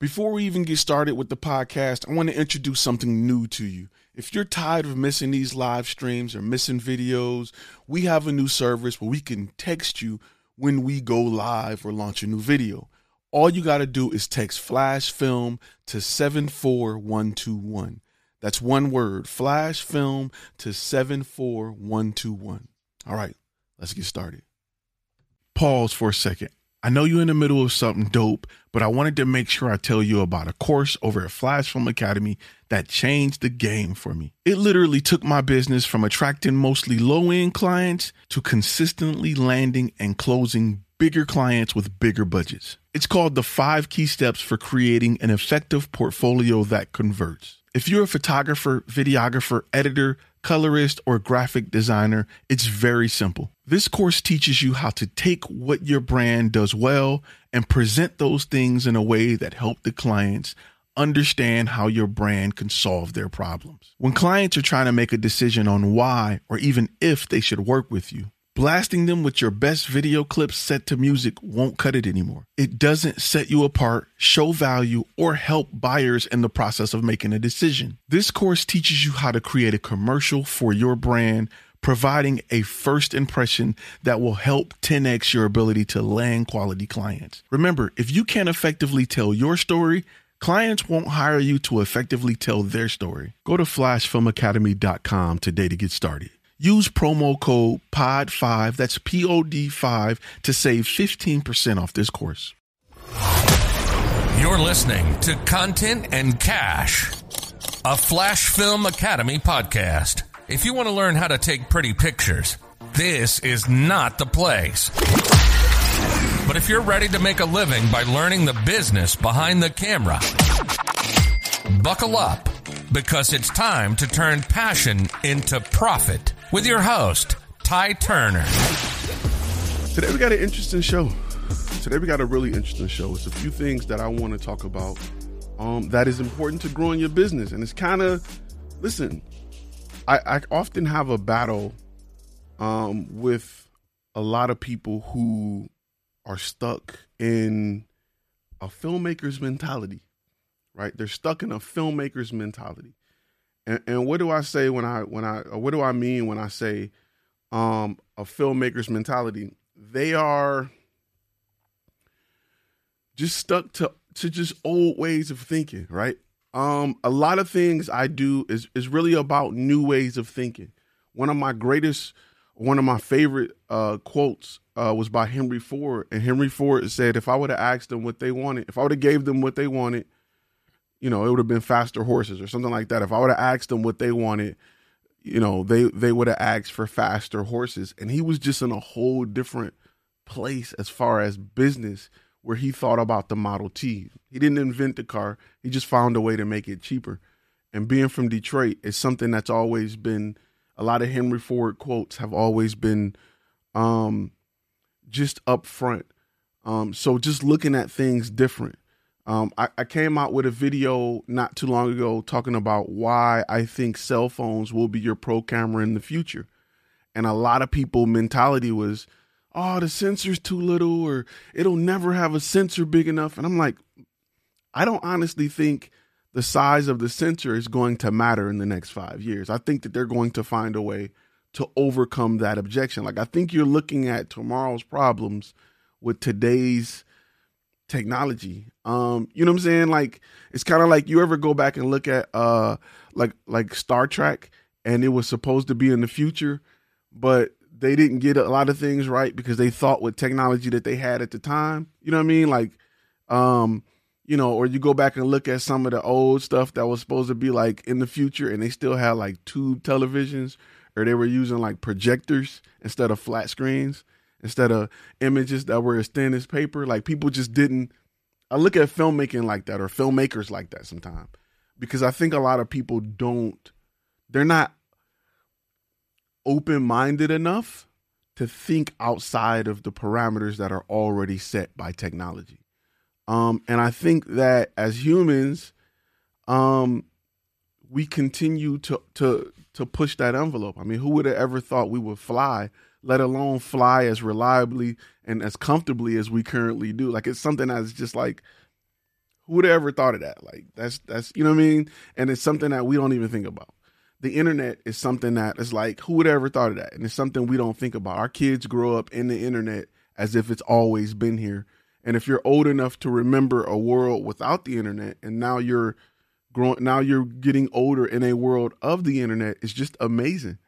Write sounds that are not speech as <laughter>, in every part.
Before we even get started with the podcast, I want to introduce something new to you. If you're tired of missing these live streams or missing videos, we have a new service where we can text you when we go live or launch a new video. All you got to do is text flash film to 74121. That's one word, flash film to 74121. All right, let's get started. Pause for a second. I know you're in the middle of something dope, but I wanted to make sure I tell you about a course over at Flash Film Academy that changed the game for me. It literally took my business from attracting mostly low end clients to consistently landing and closing bigger clients with bigger budgets. It's called the five key steps for creating an effective portfolio that converts. If you're a photographer, videographer, editor, colorist, or graphic designer, it's very simple. This course teaches you how to take what your brand does well and present those things in a way that help the clients understand how your brand can solve their problems. When clients are trying to make a decision on why or even if they should work with you, blasting them with your best video clips set to music won't cut it anymore. It doesn't set you apart, show value, or help buyers in the process of making a decision. This course teaches you how to create a commercial for your brand, providing a first impression that will help 10x your ability to land quality clients. Remember, if you can't effectively tell your story, Clients won't hire you to effectively tell their story. Go to flashfilmacademy.com today to get started. Use promo code POD5, that's P O D 5, to save 15% off this course. You're listening to Content and Cash, a Flash Film Academy podcast. If you want to learn how to take pretty pictures, this is not the place. But if you're ready to make a living by learning the business behind the camera, buckle up because it's time to turn passion into profit with your host, Ty Turner. Today we got an interesting show. Today we got a really interesting show. It's a few things that I want to talk about um, that is important to growing your business. And it's kind of, listen, I, I often have a battle um, with a lot of people who are stuck in a filmmaker's mentality, right? They're stuck in a filmmaker's mentality. And, and what do I say when I when I what do I mean when I say um, a filmmaker's mentality? They are just stuck to to just old ways of thinking, right? Um, a lot of things I do is is really about new ways of thinking. One of my greatest, one of my favorite uh, quotes uh, was by Henry Ford, and Henry Ford said, "If I would have asked them what they wanted, if I would have gave them what they wanted, you know, it would have been faster horses or something like that. If I would have asked them what they wanted, you know, they they would have asked for faster horses." And he was just in a whole different place as far as business, where he thought about the Model T. He didn't invent the car; he just found a way to make it cheaper. And being from Detroit is something that's always been a lot of Henry Ford quotes have always been um, just up front. Um, so just looking at things different. Um, I, I, came out with a video not too long ago talking about why I think cell phones will be your pro camera in the future. And a lot of people mentality was, oh, the sensor's too little or it'll never have a sensor big enough. And I'm like, I don't honestly think the size of the sensor is going to matter in the next five years. I think that they're going to find a way to overcome that objection. Like I think you're looking at tomorrow's problems with today's technology. Um, you know what I'm saying? Like it's kind of like you ever go back and look at uh like like Star Trek and it was supposed to be in the future, but they didn't get a lot of things right because they thought with technology that they had at the time. You know what I mean? Like um you know, or you go back and look at some of the old stuff that was supposed to be like in the future and they still had like tube televisions or they were using like projectors instead of flat screens, instead of images that were as thin as paper. Like people just didn't I look at filmmaking like that or filmmakers like that sometimes because I think a lot of people don't they're not open minded enough to think outside of the parameters that are already set by technology. Um, and I think that as humans, um, we continue to to to push that envelope. I mean, who would have ever thought we would fly, let alone fly as reliably and as comfortably as we currently do? Like it's something that's just like who would have ever thought of that? Like that's that's you know what I mean? And it's something that we don't even think about. The internet is something that is like who would have ever thought of that? And it's something we don't think about. Our kids grow up in the internet as if it's always been here and if you're old enough to remember a world without the internet, and now you're growing, now you're getting older in a world of the internet, it's just amazing.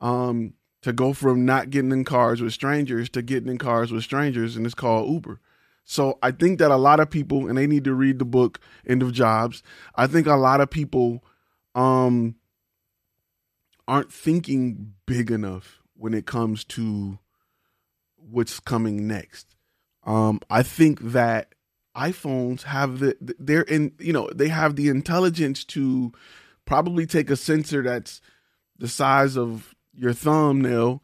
Um, to go from not getting in cars with strangers to getting in cars with strangers, and it's called Uber. So I think that a lot of people, and they need to read the book End of Jobs. I think a lot of people um, aren't thinking big enough when it comes to what's coming next. Um, I think that iPhones have the they're in you know they have the intelligence to probably take a sensor that's the size of your thumbnail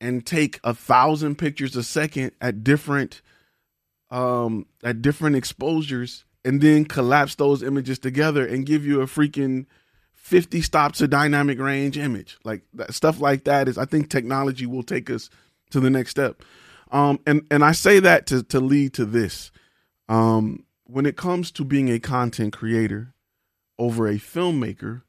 and take a thousand pictures a second at different um at different exposures and then collapse those images together and give you a freaking 50 stops of dynamic range image like that, stuff like that is i think technology will take us to the next step um, and and I say that to to lead to this. Um, when it comes to being a content creator over a filmmaker,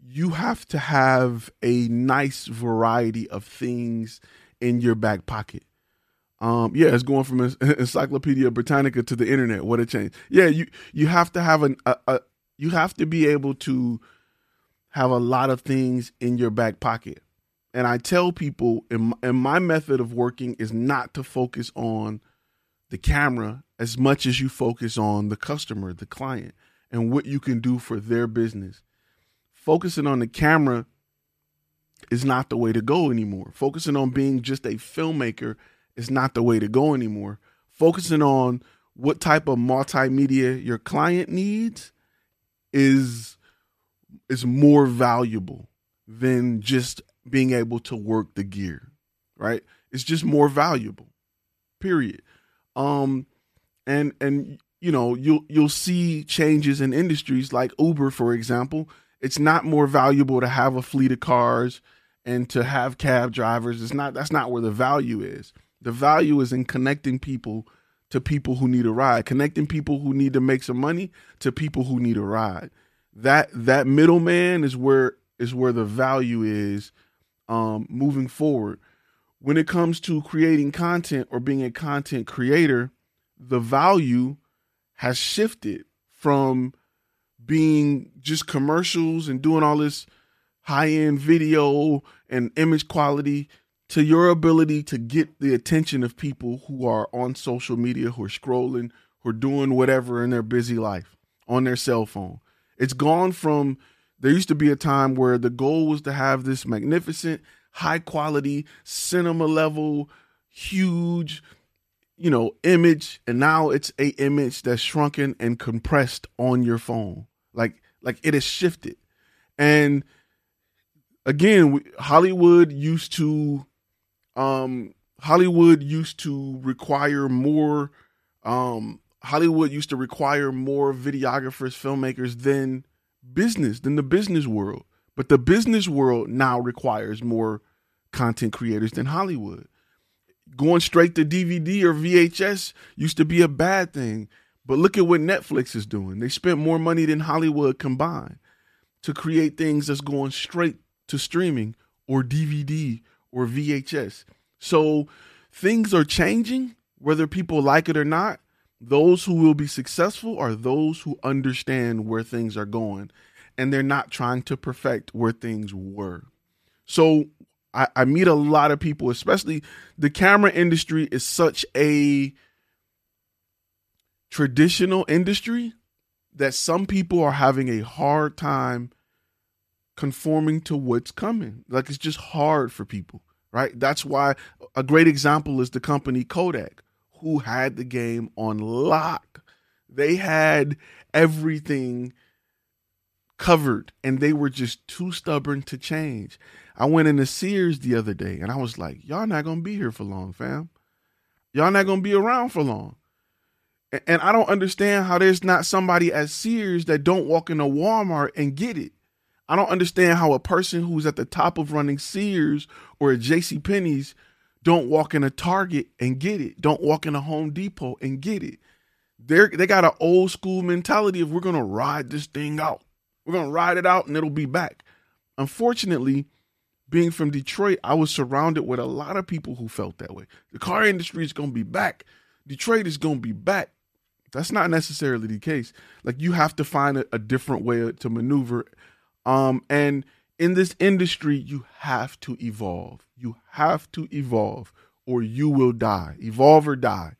you have to have a nice variety of things in your back pocket. Um, yeah, it's going from <laughs> Encyclopedia Britannica to the internet. What a change! Yeah, you you have to have an a, a you have to be able to have a lot of things in your back pocket and I tell people, and my, method of working is not to focus on the camera as much as you focus on the customer, the client, and what you can do for their business. Focusing on the camera is not the way to go anymore. Focusing on being just a filmmaker is not the way to go anymore. Focusing on what type of multimedia your client needs is is more valuable than just being able to work the gear, right? It's just more valuable. Period. Um and and you know, you'll you'll see changes in industries like Uber for example. It's not more valuable to have a fleet of cars and to have cab drivers. It's not that's not where the value is. The value is in connecting people to people who need a ride, connecting people who need to make some money to people who need a ride. That that middleman is where is where the value is um, moving forward. When it comes to creating content or being a content creator, the value has shifted from being just commercials and doing all this high end video and image quality to your ability to get the attention of people who are on social media, who are scrolling, who are doing whatever in their busy life on their cell phone. It's gone from there used to be a time where the goal was to have this magnificent, high quality, cinema level, huge, you know, image, and now it's a image that's shrunken and compressed on your phone. Like like it has shifted. And again, Hollywood used to um Hollywood used to require more um Hollywood used to require more videographers, filmmakers than business than the business world. But the business world now requires more content creators than Hollywood. Going straight to DVD or VHS used to be a bad thing. But look at what Netflix is doing. They spent more money than Hollywood combined to create things that's going straight to streaming or DVD or VHS. So things are changing, whether people like it or not. Those who will be successful are those who understand where things are going and they're not trying to perfect where things were. So I, I meet a lot of people, especially the camera industry is such a traditional industry that some people are having a hard time conforming to what's coming. Like it's just hard for people, right? That's why a great example is the company Kodak, who had the game on lock. They had everything covered and they were just too stubborn to change. I went into Sears the other day and I was like, y'all not to be here for long, fam. Y'all not to be around for long. And I don't understand how there's not somebody at Sears that don't walk into Walmart and get it. I don't understand how a person who's at the top of running Sears or a J.C. Penney's don't walk in a Target and get it. Don't walk in a Home Depot and get it. They they got an old school mentality of we're gonna ride this thing out. We're gonna ride it out and it'll be back. Unfortunately, being from Detroit, I was surrounded with a lot of people who felt that way. The car industry is gonna be back. Detroit is gonna be back. That's not necessarily the case. Like you have to find a, a different way to maneuver. Um, and in this industry, you have to evolve. You have to evolve, or you will die. Evolve or die.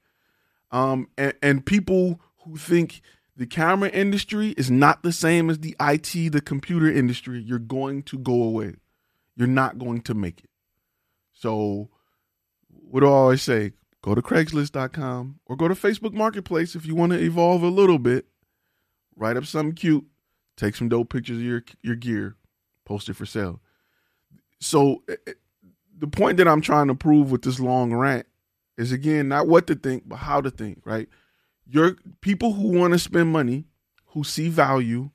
Um, and, and people who think the camera industry is not the same as the IT, the computer industry, you're going to go away. You're not going to make it. So, what do I always say? go to Craigslist.com or go to Facebook Marketplace if you want to evolve a little bit. Write up something cute, take some dope pictures of your your gear, post it for sale. So eh, eh, the point that I'm trying to prove with this long rant is again not what to think, but how to think, right? Your people who want to spend money, who see value,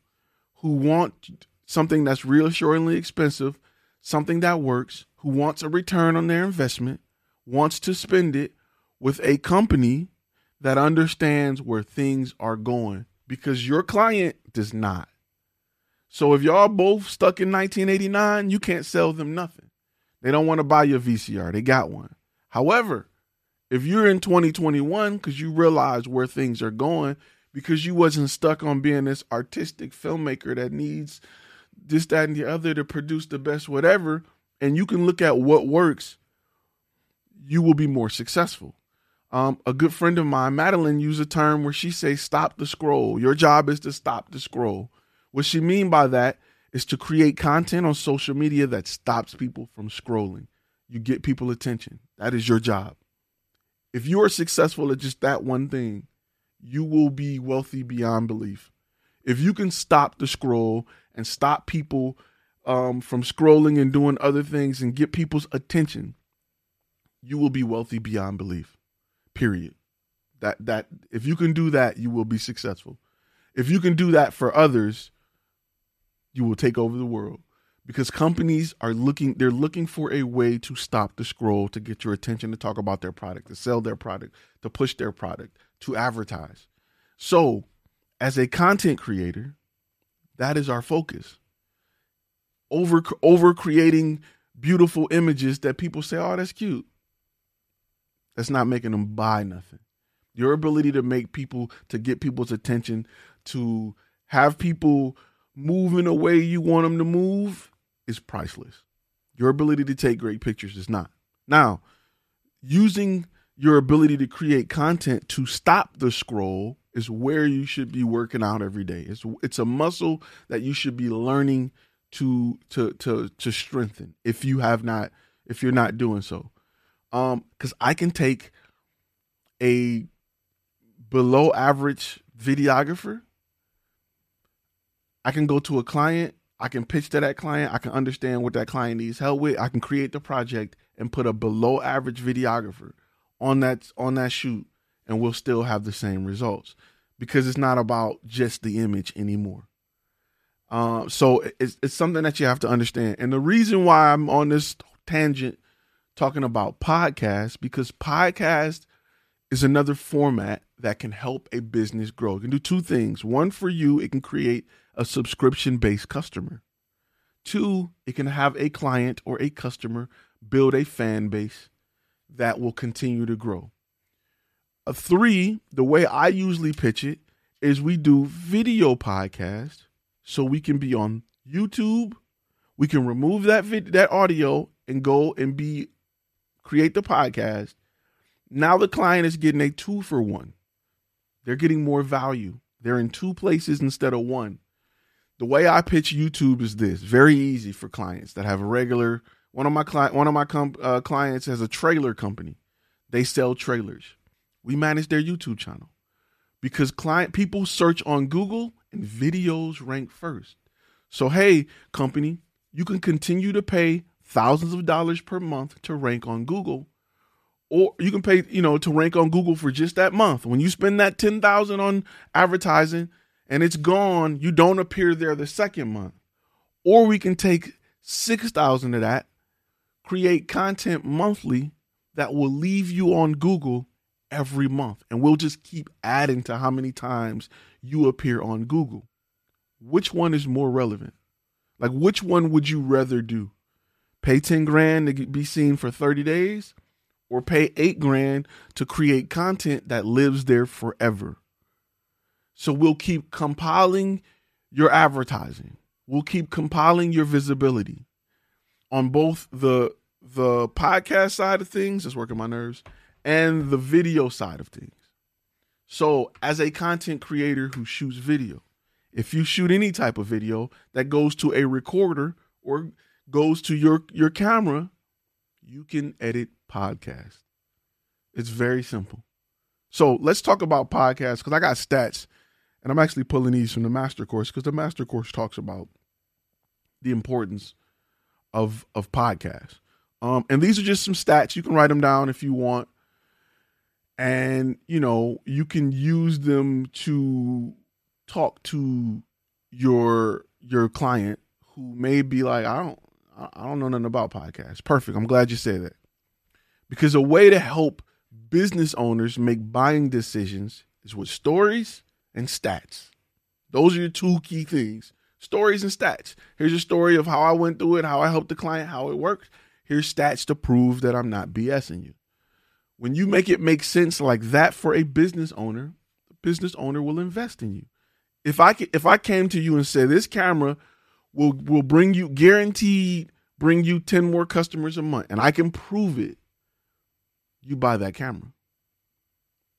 who want something that's reassuringly expensive, something that works, who wants a return on their investment, wants to spend it, with a company that understands where things are going because your client does not. So if y'all both stuck in 1989, you can't sell them nothing. They don't want to buy your VCR. They got one. However, if you're in 2021 because you realize where things are going, because you wasn't stuck on being this artistic filmmaker that needs this, that, and the other to produce the best whatever, and you can look at what works, you will be more successful. Um, a good friend of mine, Madeline, used a term where she says, "Stop the scroll." Your job is to stop the scroll. What she mean by that is to create content on social media that stops people from scrolling. You get people attention. That is your job. If you are successful at just that one thing, you will be wealthy beyond belief. If you can stop the scroll and stop people um, from scrolling and doing other things and get people's attention, you will be wealthy beyond belief. Period. That that if you can do that, you will be successful. If you can do that for others, you will take over the world. Because companies are looking they're looking for a way to stop the scroll, to get your attention, to talk about their product, to sell their product, to push their product, to advertise. So, as a content creator, that is our focus. Over over creating beautiful images that people say, "Oh, that's cute." That's not making them buy nothing. Your ability to make people, to get people's attention, to have people move in a way you want them to move is priceless. Your ability to take great pictures is not. Now, using your ability to create content to stop the scroll is where you should be working out every day. It's it's a muscle that you should be learning to to to to strengthen if you have not if you're not doing so. Um, because I can take a below average videographer. I can go to a client. I can pitch to that client. I can understand what that client needs help with. I can create the project and put a below average videographer on that on that shoot, and we'll still have the same results because it's not about just the image anymore. Uh, so it's it's something that you have to understand. And the reason why I'm on this tangent talking about podcasts because podcast is another format that can help a business grow. It can do two things. One, for you, it can create a subscription based customer. Two, it can have a client or a customer build a fan base that will continue to grow. Three, the way I usually pitch it is we do video podcast so we can be on YouTube. We can remove that vid- that audio and go and be create the podcast. Now the client is getting a two for one. They're getting more value. They're in two places instead of one. The way I pitch YouTube is this: very easy for clients that have a regular. One of my client, one of my com- uh, clients has a trailer company. They sell trailers. We manage their YouTube channel because client people search on Google and videos rank first. So hey, company, you can continue to pay thousands of dollars per month to rank on Google or you can pay, you know, to rank on Google for just that month. When you spend that 10,000 on advertising and it's gone, you don't appear there the second month. Or we can take 6,000 of that, create content monthly that will leave you on Google every month and we'll just keep adding to how many times you appear on Google. Which one is more relevant? Like which one would you rather do? Pay 10 grand to be seen for 30 days or pay 8 grand to create content that lives there forever. So we'll keep compiling your advertising. We'll keep compiling your visibility on both the the podcast side of things, it's working my nerves, and the video side of things. So, as a content creator who shoots video, if you shoot any type of video that goes to a recorder or goes to your your camera, you can edit podcast. It's very simple. So, let's talk about podcasts cuz I got stats and I'm actually pulling these from the master course cuz the master course talks about the importance of of podcasts. Um, and these are just some stats. You can write them down if you want. And, you know, you can use them to talk to your your client who may be like, I don't I don't know nothing about podcasts. Perfect. I'm glad you said that. Because a way to help business owners make buying decisions is with stories and stats. Those are your two key things. Stories and stats. Here's a story of how I went through it, how I helped the client, how it worked Here's stats to prove that I'm not BSing you. When you make it make sense like that for a business owner, the business owner will invest in you. If I if I came to you and said this camera will will bring you guaranteed bring you 10 more customers a month and I can prove it, you buy that camera.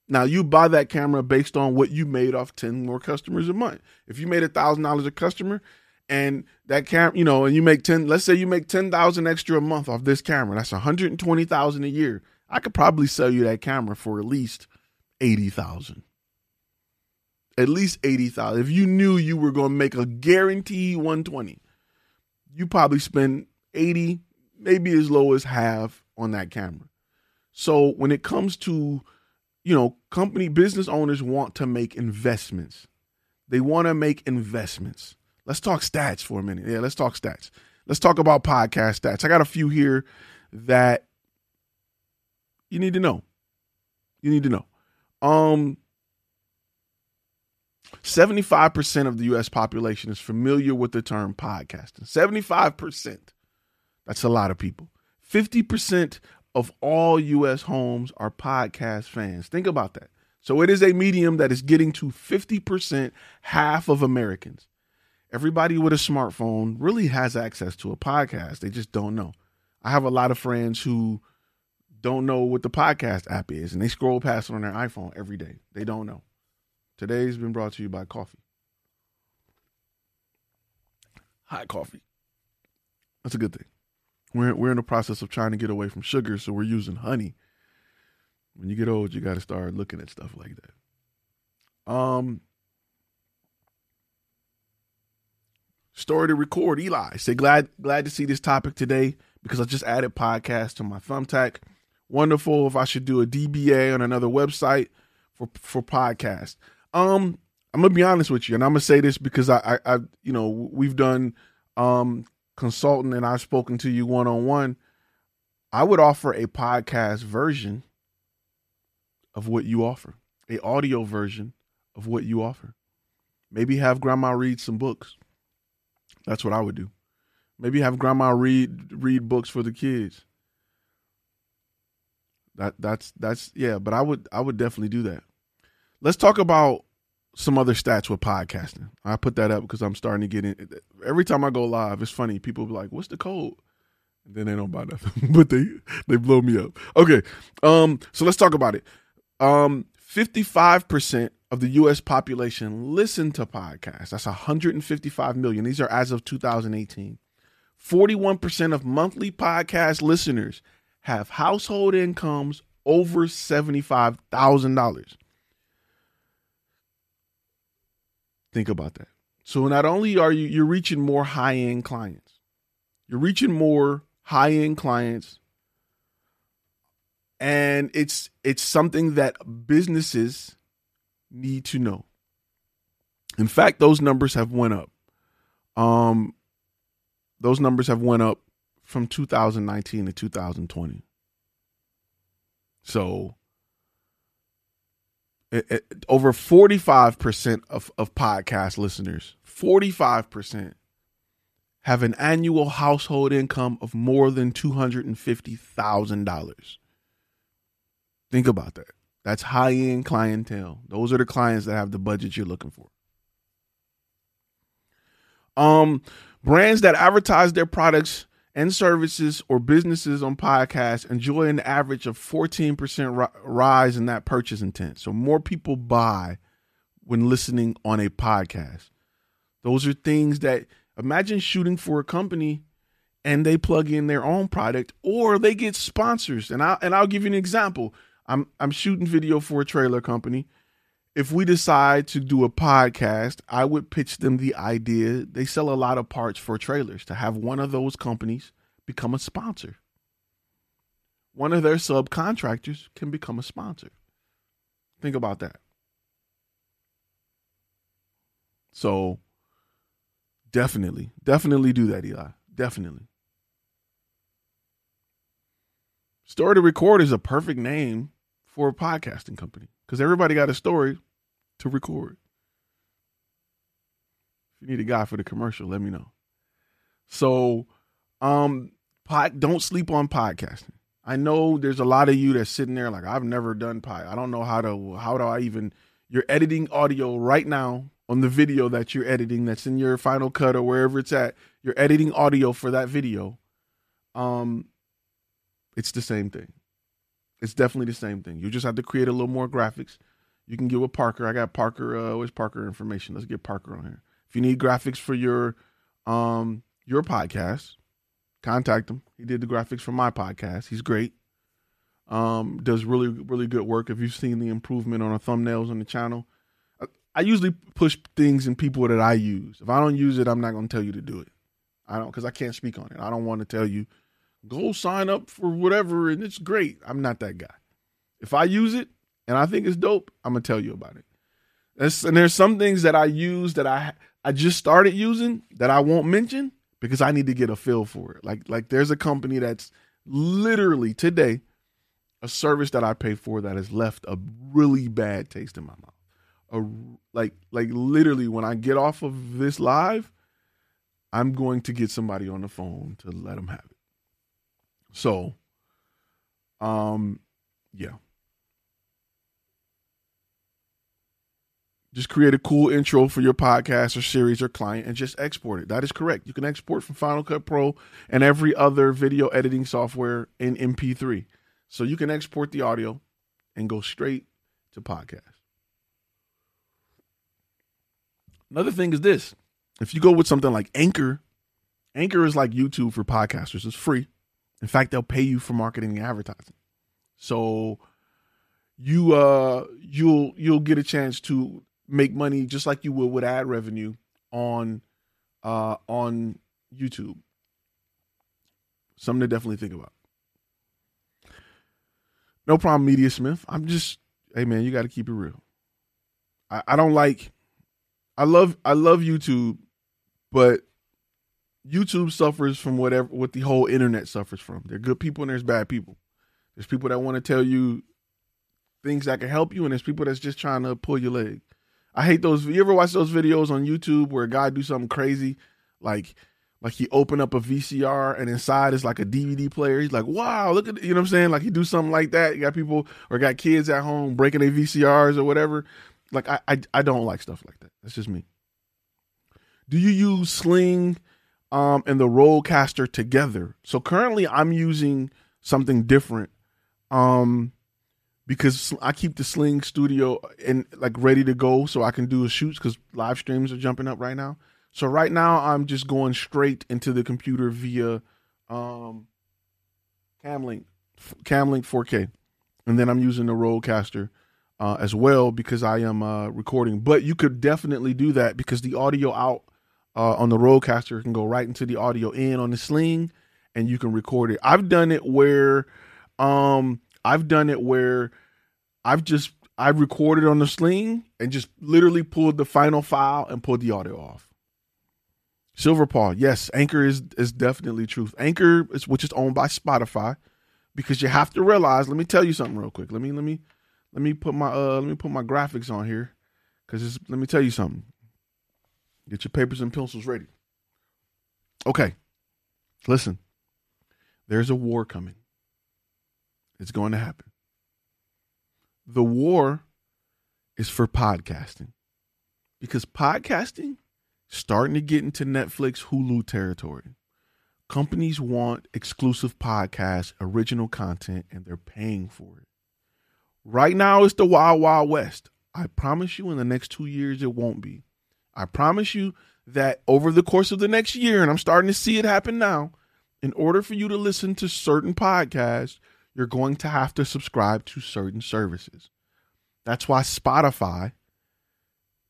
Now you buy that camera based on what you made off 10 more customers a month. If you made a thousand dollars a customer and that camera, you know, and you make 10, let's say you make 10,000 extra a month off this camera. That's 120,000 a year. I could probably sell you that camera for at least 80,000. At least 80,000. If you knew you were going to make a guarantee 120, you probably spend 80, maybe as low as half on that camera. So when it comes to, you know, company business owners want to make investments. They want to make investments. Let's talk stats for a minute. Yeah, let's talk stats. Let's talk about podcast stats. I got a few here that you need to know. You need to know. Um 75% of the US population is familiar with the term podcasting. 75%. That's a lot of people. 50% of all US homes are podcast fans. Think about that. So it is a medium that is getting to 50%, half of Americans everybody with a smartphone really has access to a podcast. They just don't know. I have a lot of friends who don't know what the podcast app is and they scroll past it on their iPhone every day. They don't know. Today's been brought to you by coffee. Hot coffee. That's a good thing. We're we're in the process of trying to get away from sugar, so we're using honey. When you get old, you got to start looking at stuff like that. Um, story to record. Eli say glad glad to see this topic today because I just added podcast to my thumbtack. Wonderful if I should do a DBA on another website for for podcast. Um, I'm gonna be honest with you, and I'm gonna say this because I, I, I you know, we've done um consulting and I've spoken to you one on one. I would offer a podcast version of what you offer, a audio version of what you offer. Maybe have grandma read some books. That's what I would do. Maybe have grandma read read books for the kids. That that's that's yeah, but I would I would definitely do that. Let's talk about some other stats with podcasting. I put that up because I'm starting to get in. Every time I go live, it's funny. People be like, "What's the code?" And then they don't buy nothing, <laughs> but they they blow me up. Okay, um, so let's talk about it. Um, 55% of the U.S. population listen to podcasts. That's 155 million. These are as of 2018. 41% of monthly podcast listeners have household incomes over $75,000. Think about that. So not only are you you're reaching more high-end clients, you're reaching more high-end clients and it's it's something that businesses need to know. In fact, those numbers have went up. Um those numbers have went up from 2019 to 2020. So it, it, over 45% of, of podcast listeners, 45% have an annual household income of more than $250,000. Think about that. That's high end clientele. Those are the clients that have the budget you're looking for. Um, brands that advertise their products and services or businesses on podcasts enjoy an average of 14% rise in that purchase intent. So more people buy when listening on a podcast. Those are things that imagine shooting for a company and they plug in their own product or they get sponsors. And I and I'll give you an example. I'm I'm shooting video for a trailer company. If we decide to do a podcast, I would pitch them the idea. They sell a lot of parts for trailers to have one of those companies become a sponsor. One of their subcontractors can become a sponsor. Think about that. So definitely, definitely do that, Eli. Definitely. Story to Record is a perfect name for a podcasting company because everybody got a story to record. If you need a guy for the commercial, let me know. So, um, pod, don't sleep on podcasting. I know there's a lot of you that's sitting there like I've never done pod. I don't know how to how do I even you're editing audio right now on the video that you're editing that's in your final cut or wherever it's at. You're editing audio for that video. Um it's the same thing. It's definitely the same thing. You just have to create a little more graphics. You can get with Parker. I got Parker. Uh, where's Parker information? Let's get Parker on here. If you need graphics for your um your podcast, contact him. He did the graphics for my podcast. He's great. Um, does really really good work. If you've seen the improvement on the thumbnails on the channel, I, I usually push things in people that I use. If I don't use it, I'm not going to tell you to do it. I don't because I can't speak on it. I don't want to tell you go sign up for whatever and it's great. I'm not that guy. If I use it and I think it's dope, I'm gonna tell you about it. That's, and there's some things that I use that I I just started using that I won't mention because I need to get a feel for it. Like like there's a company that's literally today a service that I pay for that has left a really bad taste in my mouth. A like like literally when I get off of this live, I'm going to get somebody on the phone to let them have it. So, um, yeah. Just create a cool intro for your podcast or series or client and just export it. That is correct. You can export from Final Cut Pro and every other video editing software in MP3. So you can export the audio and go straight to podcast. Another thing is this if you go with something like Anchor, Anchor is like YouTube for podcasters, it's free. In fact, they'll pay you for marketing and advertising. So you uh you'll you'll get a chance to make money just like you would with ad revenue on uh on YouTube. Something to definitely think about. No problem, Media Smith. I'm just hey man, you gotta keep it real. I, I don't like I love I love YouTube, but YouTube suffers from whatever what the whole internet suffers from. There are good people and there's bad people. There's people that want to tell you things that can help you, and there's people that's just trying to pull your leg. I hate those. You ever watch those videos on YouTube where a guy do something crazy, like Like he open up a VCR and inside is like a DVD player. He's like, wow, look at you know what I'm saying? Like he do something like that. You got people or got kids at home breaking their VCRs or whatever. Like I, I I don't like stuff like that. That's just me. Do you use Sling um and the Rodecaster together? So currently I'm using something different. Um because I keep the Sling Studio and like ready to go so I can do shoots because live streams are jumping up right now. So right now I'm just going straight into the computer via um, Camlink, Camlink 4K, and then I'm using the Rodecaster uh, as well because I am uh, recording. But you could definitely do that because the audio out uh, on the Rodecaster can go right into the audio in on the Sling, and you can record it. I've done it where, um, I've done it where I've just I've recorded on the Sling and just literally pulled the final file and pulled the audio off. Silver Paul, yes, Anchor is is definitely truth. Anchor is which is owned by Spotify, because you have to realize. Let me tell you something real quick. Let me let me let me put my uh let me put my graphics on here, because let me tell you something. Get your papers and pencils ready. Okay, listen. There's a war coming. It's going to happen. The war is for podcasting because podcasting starting to get into Netflix, Hulu territory. Companies want exclusive podcasts, original content, and they're paying for it. Right now, it's the Wild Wild West. I promise you, in the next two years, it won't be. I promise you that over the course of the next year, and I'm starting to see it happen now, in order for you to listen to certain podcasts, you're going to have to subscribe to certain services. That's why Spotify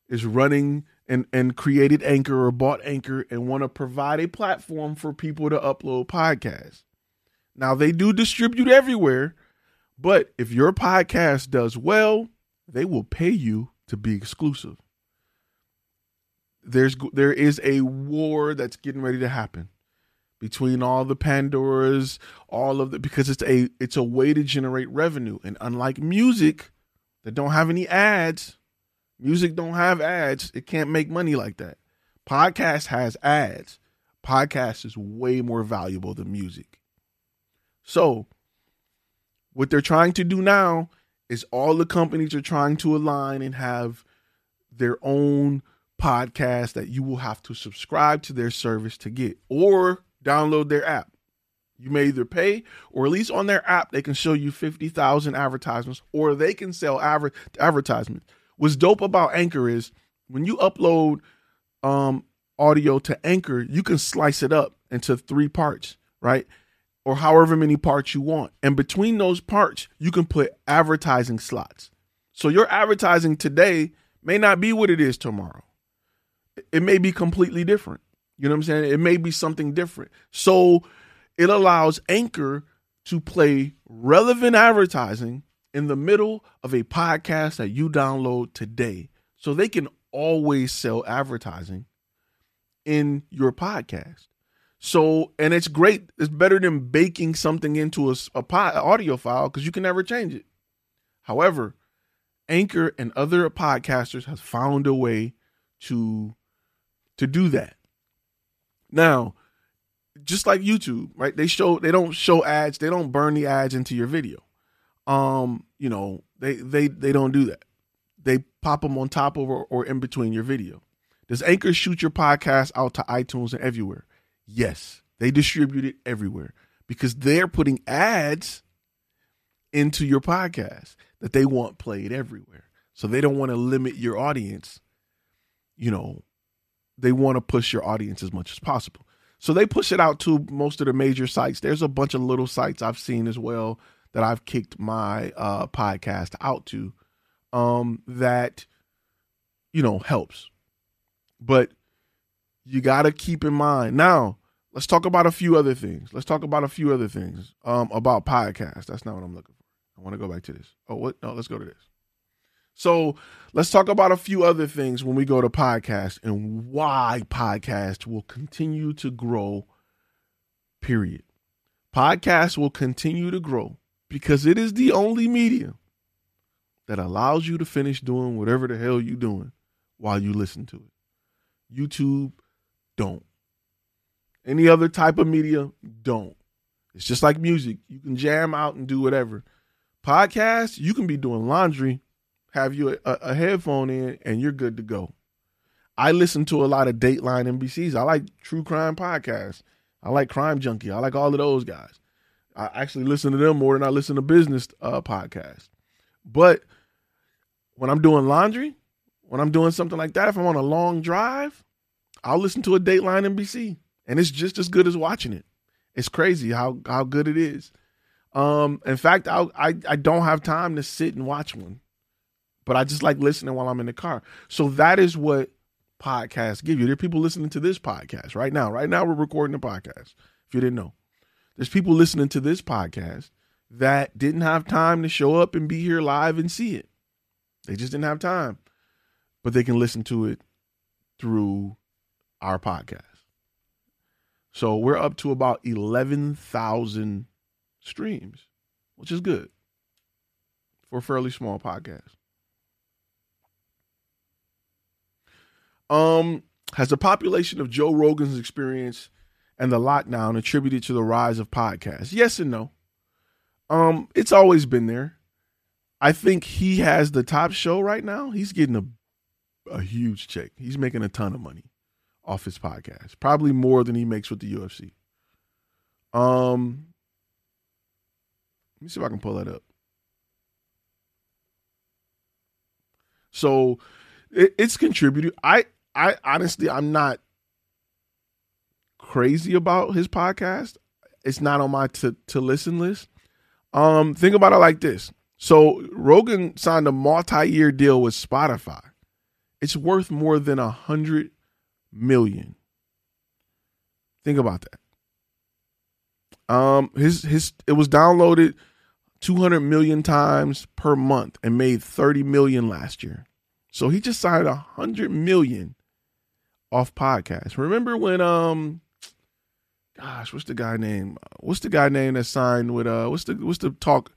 is running and, and created Anchor or bought Anchor and want to provide a platform for people to upload podcasts. Now, they do distribute everywhere, but if your podcast does well, they will pay you to be exclusive. There's there is a war that's getting ready to happen between all the Pandoras, all of the because it's a it's a way to generate revenue. And unlike music that don't have any ads, music don't have ads. It can't make money like that. Podcast has ads. Podcast is way more valuable than music. So, what they're trying to do now is all the companies are trying to align and have their own podcast that you will have to subscribe to their service to get or download their app. You may either pay or at least on their app, they can show you 50,000 advertisements or they can sell adver- advertisements. What's dope about Anchor is when you upload um, audio to Anchor, you can slice it up into three parts, right? Or however many parts you want. And between those parts, you can put advertising slots. So your advertising today may not be what it is tomorrow. It may be completely different. You know what I'm saying? It may be something different. So it allows Anchor to play relevant advertising in the middle of a podcast that you download today. So they can always sell advertising in your podcast. So, and it's great. It's better than baking something into a, a pod, audio file because you can never change it. However, Anchor and other podcasters have found a way to to do that. Now, just like YouTube, right? They show they don't show ads, they don't burn the ads into your video. Um, you know, they they they don't do that. They pop them on top of or, or in between your video. Does Anchor shoot your podcast out to iTunes and everywhere? Yes, they distribute it everywhere because they're putting ads into your podcast that they want played everywhere. So they don't want to limit your audience. You know, they want to push your audience as much as possible. So they push it out to most of the major sites. There's a bunch of little sites I've seen as well that I've kicked my uh, podcast out to um, that, you know, helps. But you got to keep in mind. Now, let's talk about a few other things. Let's talk about a few other things um, about podcasts. That's not what I'm looking for. I want to go back to this. Oh, what? No, let's go to this. So let's talk about a few other things when we go to podcast and why podcast will continue to grow. Period. Podcast will continue to grow because it is the only medium that allows you to finish doing whatever the hell you're doing while you listen to it. YouTube don't. Any other type of media, don't. It's just like music. You can jam out and do whatever. Podcast, you can be doing laundry, have you a, a headphone in, and you're good to go. I listen to a lot of Dateline NBCs. I like true crime podcasts. I like Crime Junkie. I like all of those guys. I actually listen to them more than I listen to business uh, podcasts. But when I'm doing laundry, when I'm doing something like that, if I'm on a long drive, I'll listen to a Dateline NBC, and it's just as good as watching it. It's crazy how how good it is. Um, in fact, I I I don't have time to sit and watch one, but I just like listening while I'm in the car. So that is what podcasts give you. There are people listening to this podcast right now. Right now, we're recording the podcast. If you didn't know, there's people listening to this podcast that didn't have time to show up and be here live and see it. They just didn't have time, but they can listen to it through our podcast. So we're up to about 11,000 streams, which is good for a fairly small podcast. Um, has the population of Joe Rogan's experience and the lockdown attributed to the rise of podcasts? Yes and no. Um, it's always been there. I think he has the top show right now. He's getting a a huge check. He's making a ton of money off his podcast, probably more than he makes with the UFC. Um, let me see if I can pull that up. So it, it's contributed. I I honestly I'm not crazy about his podcast. It's not on my to to listen list. Um, think about it like this. So Rogan signed a multi-year deal with Spotify. It's worth more than a hundred million. Think about that. Um, his his it was downloaded 200 million times per month and made 30 million last year. So he just signed a 100 million off podcasts. Remember when um gosh, what's the guy name? What's the guy name that signed with uh what's the what's the talk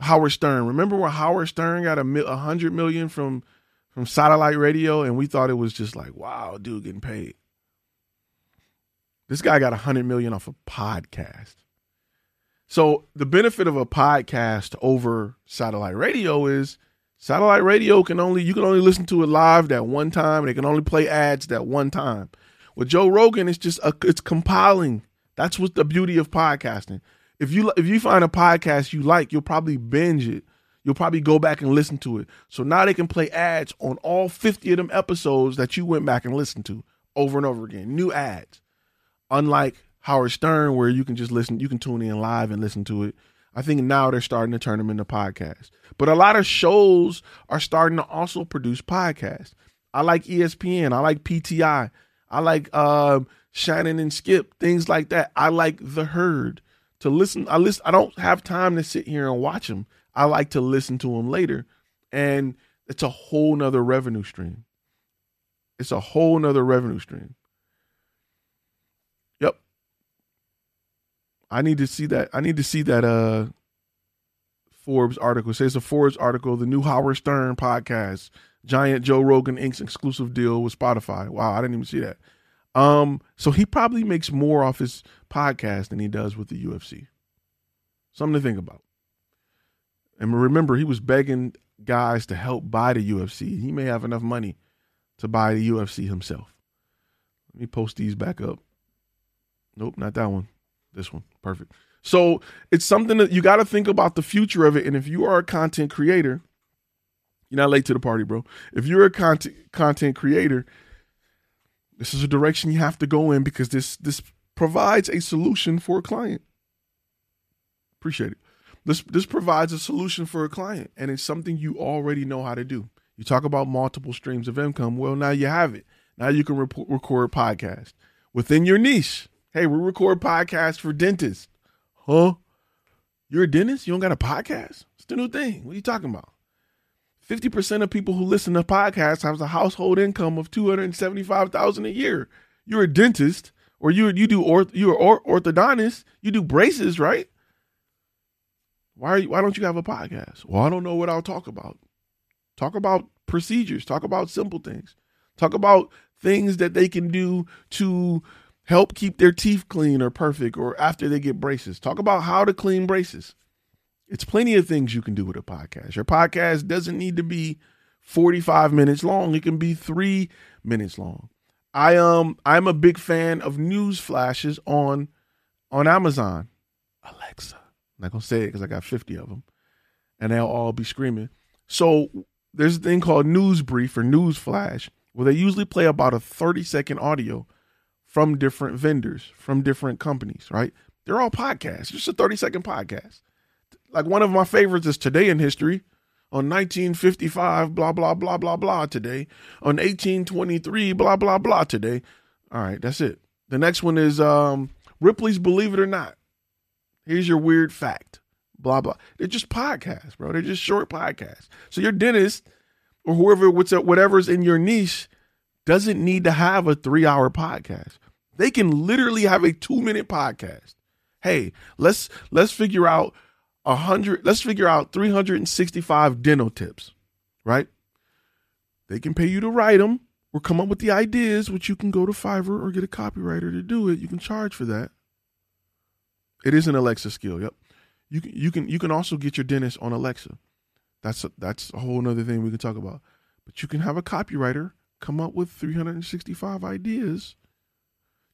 Howard Stern. Remember when Howard Stern got a, a hundred million from from satellite radio, and we thought it was just like, wow, dude getting paid. This guy got a hundred million off a podcast. So the benefit of a podcast over satellite radio is satellite radio can only you can only listen to it live that one time, it can only play ads that one time. With Joe Rogan, it's just a, it's compiling. That's what the beauty of podcasting. If you if you find a podcast you like, you'll probably binge it You'll probably go back and listen to it. So now they can play ads on all 50 of them episodes that you went back and listened to over and over again. New ads. Unlike Howard Stern, where you can just listen, you can tune in live and listen to it. I think now they're starting to turn them into podcasts. But a lot of shows are starting to also produce podcasts. I like ESPN. I like PTI. I like uh, Shannon and Skip, things like that. I like The Herd to listen. I listen. I don't have time to sit here and watch them. I like to listen to them later. And it's a whole nother revenue stream. It's a whole nother revenue stream. Yep. I need to see that. I need to see that uh Forbes article. It says a Forbes article, the new Howard Stern podcast, giant Joe Rogan Inc. exclusive deal with Spotify. Wow, I didn't even see that. Um, so he probably makes more off his podcast than he does with the UFC. Something to think about. And remember, he was begging guys to help buy the UFC. He may have enough money to buy the UFC himself. Let me post these back up. Nope, not that one. This one. Perfect. So it's something that you got to think about the future of it. And if you are a content creator, you're not late to the party, bro. If you're a content content creator, this is a direction you have to go in because this this provides a solution for a client. Appreciate it. This this provides a solution for a client, and it's something you already know how to do. You talk about multiple streams of income. Well, now you have it. Now you can rep- record podcast within your niche. Hey, we record podcasts for dentists. Huh? You're a dentist? You don't got a podcast? It's the new thing. What are you talking about? 50% of people who listen to podcasts have a household income of 275,000 a year. You're a dentist or you you do orth, you're or, orthodontist, you do braces, right? Why you, why don't you have a podcast? Well, I don't know what I'll talk about. Talk about procedures, talk about simple things. Talk about things that they can do to help keep their teeth clean or perfect or after they get braces. Talk about how to clean braces. It's plenty of things you can do with a podcast. Your podcast doesn't need to be 45 minutes long. It can be 3 minutes long. I um I'm a big fan of news flashes on on Amazon. Alexa. I'm not going to say it cuz I got 50 of them and they'll all be screaming. So there's a thing called news brief or news flash where they usually play about a 30 second audio from different vendors, from different companies, right? They're all podcasts, just a 30 second podcast. Like one of my favorites is Today in History on 1955, blah, blah, blah, blah, blah today. On 1823, blah, blah, blah today. All right, that's it. The next one is um, Ripley's Believe It or Not. Here's your weird fact. Blah, blah. They're just podcasts, bro. They're just short podcasts. So your dentist or whoever, whatever's in your niche doesn't need to have a three hour podcast. They can literally have a two minute podcast. Hey, let's let's figure out a hundred. Let's figure out three hundred and sixty five dental tips, right? They can pay you to write them or come up with the ideas, which you can go to Fiverr or get a copywriter to do it. You can charge for that. It is an Alexa skill. Yep. You can you can you can also get your dentist on Alexa. That's a, that's a whole other thing we can talk about. But you can have a copywriter come up with 365 ideas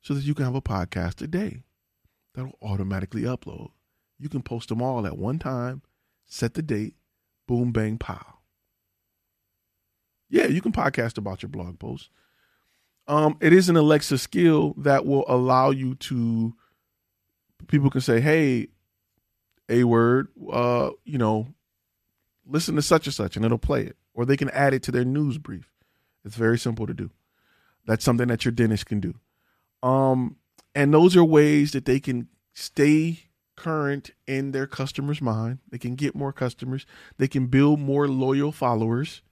so that you can have a podcast a day that'll automatically upload. You can post them all at one time, set the date, boom, bang, pow. Yeah, you can podcast about your blog post. Um, it is an Alexa skill that will allow you to. People can say, "Hey, a word, uh, you know, listen to such and such," and it'll play it, or they can add it to their news brief. It's very simple to do. That's something that your dentist can do. Um, and those are ways that they can stay current in their customers' mind. They can get more customers. They can build more loyal followers.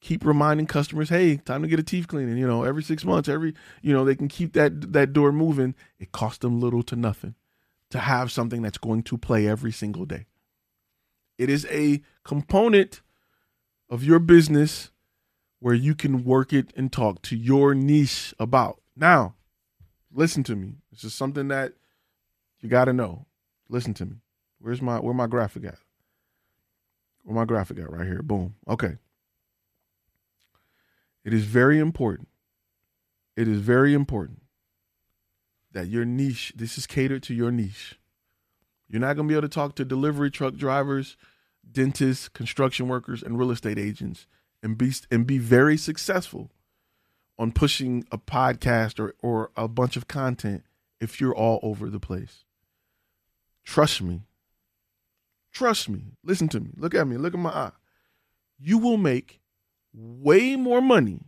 Keep reminding customers, hey, time to get a teeth cleaning. You know, every six months, every you know, they can keep that that door moving. It costs them little to nothing to have something that's going to play every single day. It is a component of your business where you can work it and talk to your niche about. Now, listen to me. This is something that you got to know. Listen to me. Where's my where my graphic at? Where my graphic at? Right here. Boom. Okay. It is very important. It is very important that your niche, this is catered to your niche. You're not going to be able to talk to delivery truck drivers, dentists, construction workers, and real estate agents and be and be very successful on pushing a podcast or, or a bunch of content if you're all over the place. Trust me. Trust me. Listen to me. Look at me. Look at my eye. You will make way more money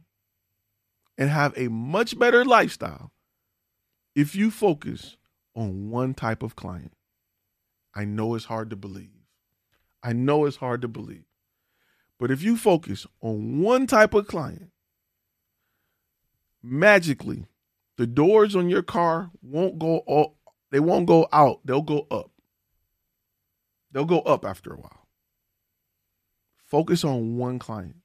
and have a much better lifestyle if you focus on one type of client. I know it's hard to believe. I know it's hard to believe. But if you focus on one type of client, magically, the doors on your car won't go up, they won't go out, they'll go up. They'll go up after a while. Focus on one client.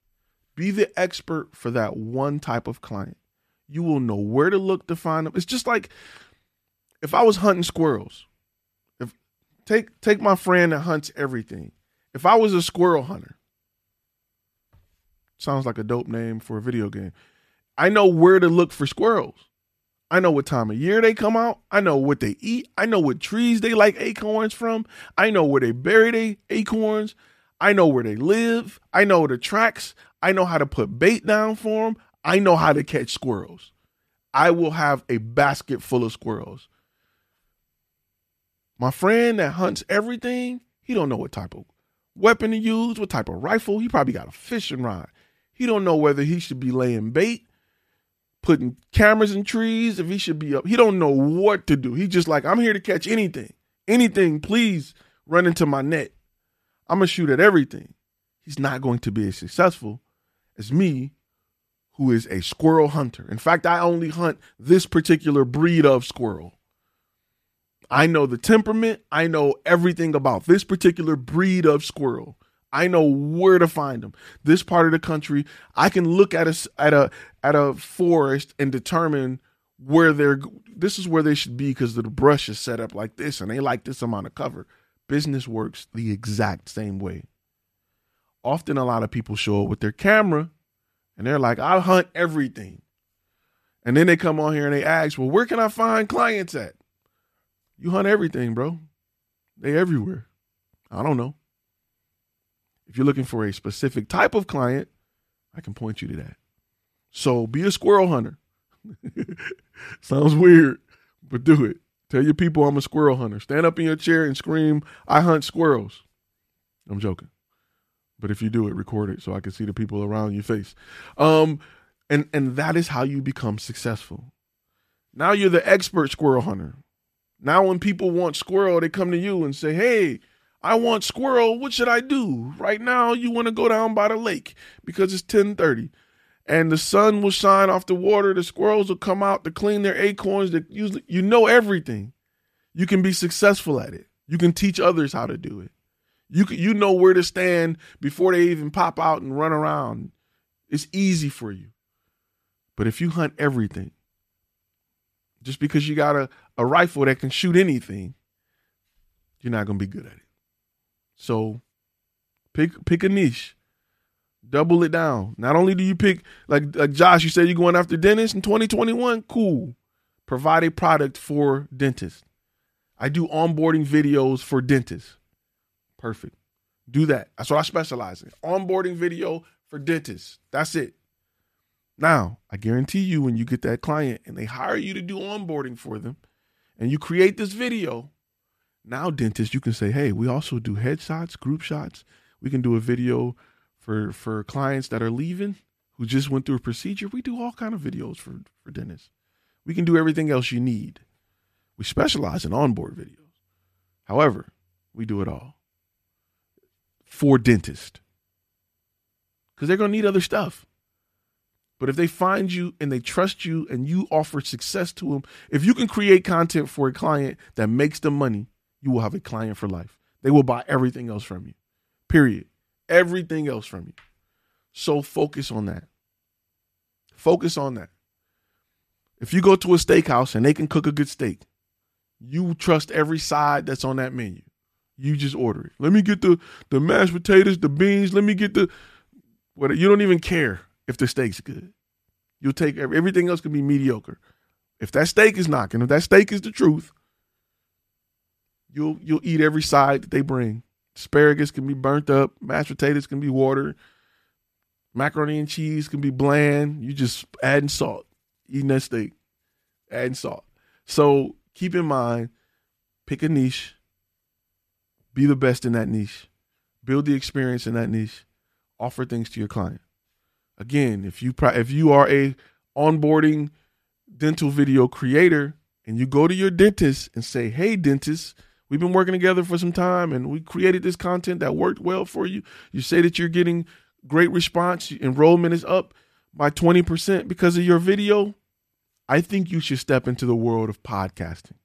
Be the expert for that one type of client. You will know where to look to find them. It's just like if I was hunting squirrels. If take take my friend that hunts everything. If I was a squirrel hunter, Sounds like a dope name for a video game. I know where to look for squirrels. I know what time of year they come out. I know what they eat. I know what trees they like acorns from. I know where they bury their acorns. I know where they live. I know the tracks. I know how to put bait down for them. I know how to catch squirrels. I will have a basket full of squirrels. My friend that hunts everything, he don't know what type of weapon to use, what type of rifle. He probably got a fishing rod. He don't know whether he should be laying bait, putting cameras in trees, if he should be up. He don't know what to do. He just like, I'm here to catch anything. Anything, please run into my net. I'm gonna shoot at everything. He's not going to be as successful as me, who is a squirrel hunter. In fact, I only hunt this particular breed of squirrel. I know the temperament. I know everything about this particular breed of squirrel. I know where to find them. This part of the country, I can look at a at a at a forest and determine where they're this is where they should be because the brush is set up like this and they like this amount of cover. Business works the exact same way. Often a lot of people show up with their camera and they're like, I hunt everything. And then they come on here and they ask, Well, where can I find clients at? You hunt everything, bro. They everywhere. I don't know. If you're looking for a specific type of client, I can point you to that. So be a squirrel hunter. <laughs> Sounds weird, but do it. Tell your people I'm a squirrel hunter. Stand up in your chair and scream, I hunt squirrels. I'm joking. But if you do it, record it so I can see the people around your face. Um, and and that is how you become successful. Now you're the expert squirrel hunter. Now when people want squirrel, they come to you and say, "Hey, I want squirrel. What should I do?" Right now, you want to go down by the lake because it's 10:30 and the sun will shine off the water. The squirrels will come out to clean their acorns. That you know everything. You can be successful at it. You can teach others how to do it. You you know where to stand before they even pop out and run around. It's easy for you. But if you hunt everything, just because you got a, a rifle that can shoot anything, you're not gonna be good at it. So pick pick a niche Double it down. Not only do you pick like, like Josh, you said you're going after dentists in 2021. Cool. Provide a product for dentists. I do onboarding videos for dentists. Perfect. Do that. That's what I specialize in. Onboarding video for dentists. That's it. Now, I guarantee you, when you get that client and they hire you to do onboarding for them, and you create this video, now dentists, you can say, hey, we also do headshots, group shots. We can do a video for for clients that are leaving who just went through a procedure. We do all kind of videos for for dentists. We can do everything else you need. We specialize in onboard videos. However, we do it all for dentists because they're going to need other stuff. But if they find you and they trust you and you offer success to them, if you can create content for a client that makes them money, you will have a client for life. They will buy everything else from you. Period everything else from you. So focus on that. Focus on that. If you go to a steakhouse and they can cook a good steak, you trust every side that's on that menu. You just order it. Let me get the the mashed potatoes, the beans. Let me get the what. You don't even care if the steak's good. You'll take everything else can be mediocre. If that steak is knocking, if that steak is the truth, you'll you'll eat every side that they bring. Asparagus can be burnt up. Mashed potatoes can be watered. Macaroni and cheese can be bland. You just adding salt, eating that steak, adding salt. So keep in mind, pick a niche, be the best in that niche, build the experience in that niche, offer things to your client. Again, if you if you are a onboarding dental video creator and you go to your dentist and say, "Hey, dentist." We've been working together for some time and we created this content that worked well for you. You say that you're getting great response, enrollment is up by 20% because of your video. I think you should step into the world of podcasting.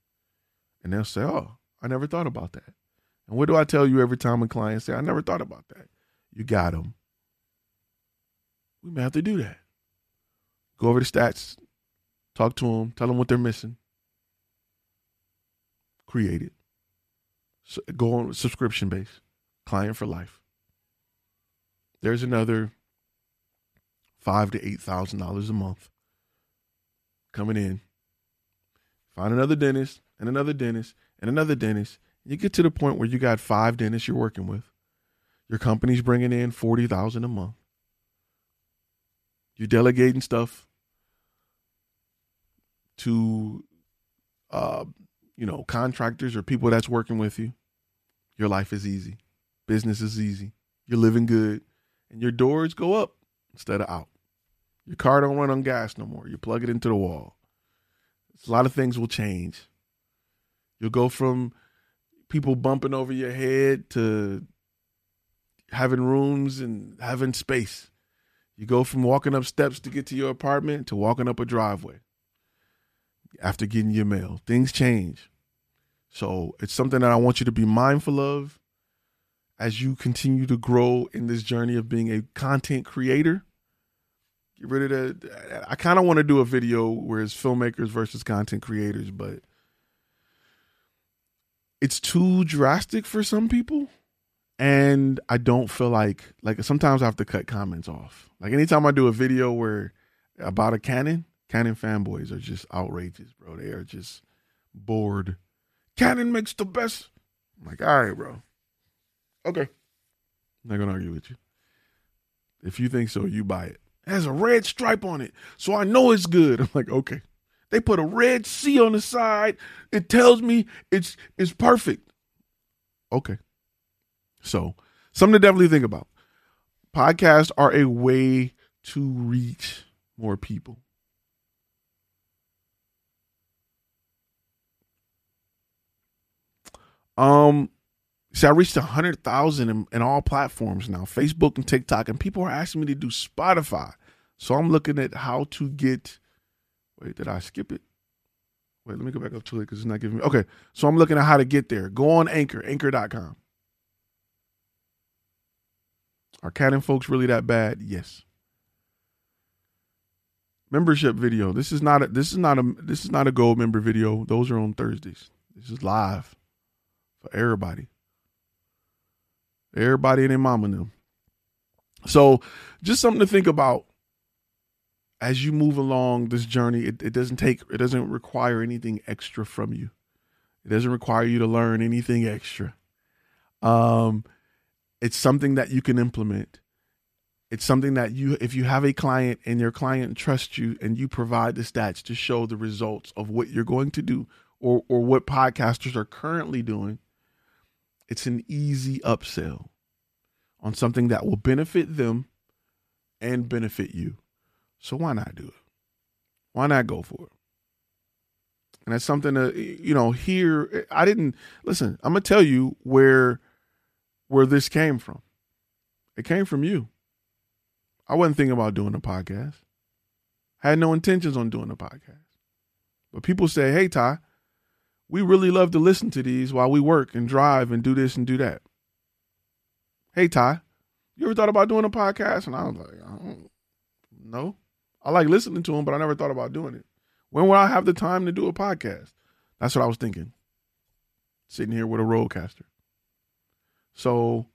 And they'll say, Oh, I never thought about that. And what do I tell you every time a client say, I never thought about that? You got them. We may have to do that. Go over the stats, talk to them, tell them what they're missing, create it go on subscription base, client for life. There's another five to eight thousand dollars a month coming in. Find another dentist and another dentist and another dentist. You get to the point where you got five dentists you're working with. Your company's bringing in forty thousand a month. You're delegating stuff to uh, you know, contractors or people that's working with you, your life is easy. Business is easy. You're living good. And your doors go up instead of out. Your car don't run on gas no more. You plug it into the wall. A lot of things will change. You'll go from people bumping over your head to having rooms and having space. You go from walking up steps to get to your apartment to walking up a driveway after getting your mail. Things change. So it's something that I want you to be mindful of as you continue to grow in this journey of being a content creator. Get rid of the. I kind of want to do a video where it's filmmakers versus content creators, but it's too drastic for some people. And I don't feel like like sometimes I have to cut comments off. Like anytime I do a video where about a Canon, Canon fanboys are just outrageous, bro. They are just bored. Canon makes the best. I'm like, all right, bro. Okay. I'm not gonna argue with you. If you think so, you buy it. It has a red stripe on it, so I know it's good. <laughs> I'm like, okay. They put a red C on the side. It tells me it's it's perfect. Okay. So, something to definitely think about. Podcasts are a way to reach more people. Um, see, I reached a hundred thousand in, in all platforms now, Facebook and TikTok, and people are asking me to do Spotify. So I'm looking at how to get. Wait, did I skip it? Wait, let me go back up to it because it's not giving me. Okay, so I'm looking at how to get there. Go on Anchor, Anchor.com. Are Canon folks really that bad? Yes. Membership video. This is not a this is not a this is not a gold member video. Those are on Thursdays. This is live for everybody. Everybody and their mama them. So just something to think about as you move along this journey. It, it doesn't take it doesn't require anything extra from you. It doesn't require you to learn anything extra. Um it's something that you can implement. It's something that you, if you have a client and your client trusts you and you provide the stats to show the results of what you're going to do or, or what podcasters are currently doing, it's an easy upsell on something that will benefit them and benefit you. So why not do it? Why not go for it? And that's something that, you know, here, I didn't, listen, I'm going to tell you where where this came from. It came from you. I wasn't thinking about doing a podcast. I had no intentions on doing a podcast. But people say, hey, Ty, we really love to listen to these while we work and drive and do this and do that. Hey, Ty, you ever thought about doing a podcast? And I was like, I don't. I like listening to them, but I never thought about doing it. When will I have the time to do a podcast? That's what I was thinking. Sitting here with a RodeCaster. So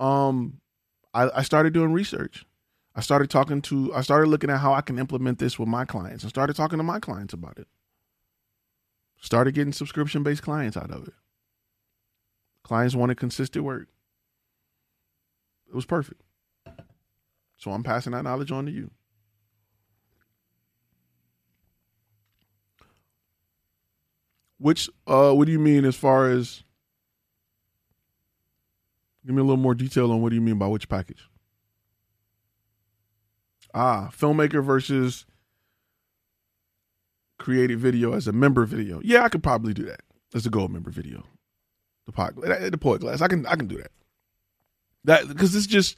um I, I started doing research. I started talking to I started looking at how I can implement this with my clients. I started talking to my clients about it. Started getting subscription based clients out of it. Clients wanted consistent work. It was perfect. So I'm passing that knowledge on to you. Which uh what do you mean as far as Give me a little more detail on what do you mean by which package? Ah, filmmaker versus creative video as a member video. Yeah, I could probably do that as a gold member video. The pot, the poet glass. I can I can do that. That because it's just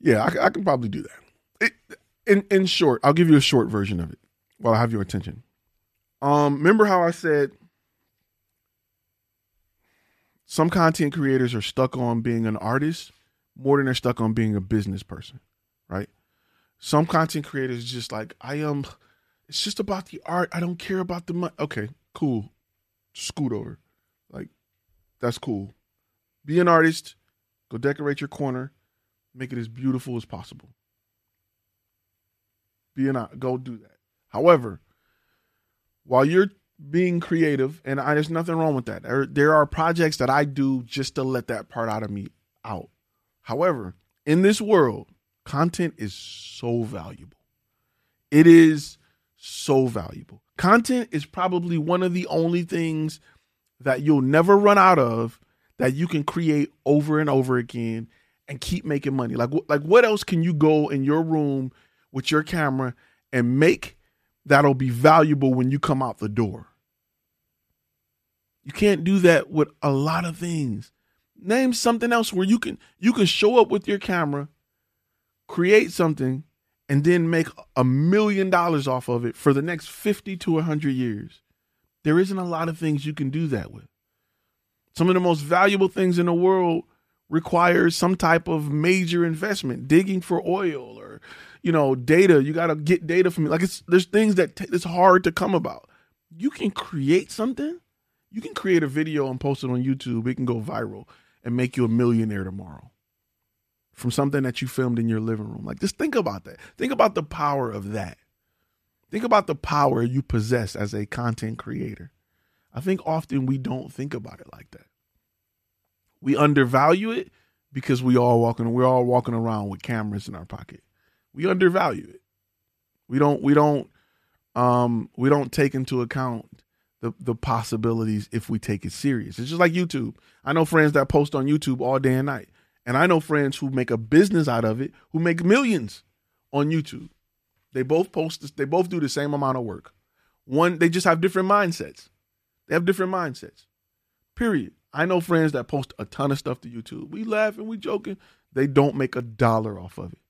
yeah, I, I, can probably do that. It, in in short, I'll give you a short version of it while I have your attention. Um, remember how I said some content creators are stuck on being an artist more than they're stuck on being a business person, right? Some content creators just like I am. It's just about the art. I don't care about the money. Okay, cool. Scoot over, like that's cool. Be an artist. Go decorate your corner. Make it as beautiful as possible. Be an go do that. However, while you're being creative, and I, there's nothing wrong with that. There, there are projects that I do just to let that part out of me out. However, in this world, content is so valuable. It is so valuable. Content is probably one of the only things that you'll never run out of that you can create over and over again and keep making money. Like like what else can you go in your room with your camera and make that'll be valuable when you come out the door? You can't do that with a lot of things. Name something else where you can you can show up with your camera, create something, and then make a million dollars off of it for the next 50 to 100 years. There isn't a lot of things you can do that with. Some of the most valuable things in the world requires some type of major investment, digging for oil or you know, data. You got to get data from me. like it's there's things that t- it's hard to come about. You can create something. You can create a video and post it on YouTube. It can go viral and make you a millionaire tomorrow from something that you filmed in your living room. Like just think about that. Think about the power of that. Think about the power you possess as a content creator. I think often we don't think about it like that. We undervalue it because we all walking we're all walking around with cameras in our pocket. We undervalue it. We don't we don't um we don't take into account the the possibilities if we take it serious. It's just like YouTube. I know friends that post on YouTube all day and night. And I know friends who make a business out of it who make millions on YouTube. They both post they both do the same amount of work. One they just have different mindsets. They have different mindsets. Period. I know friends that post a ton of stuff to YouTube. We laugh and we joking. They don't make a dollar off of it.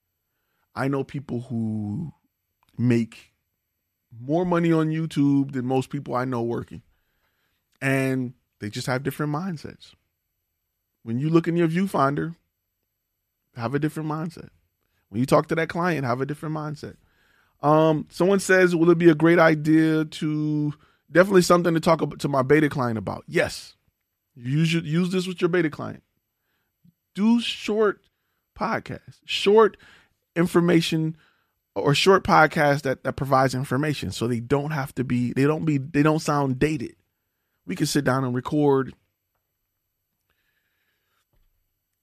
I know people who make more money on YouTube than most people I know working. And they just have different mindsets. When you look in your viewfinder, have a different mindset. When you talk to that client, have a different mindset. Um, someone says, will it be a great idea to definitely something to talk to my beta client about? Yes. You should use this with your beta client. Do short podcasts, short information or short podcasts that, that provides information so they don't have to be they don't be they don't sound dated. We can sit down and record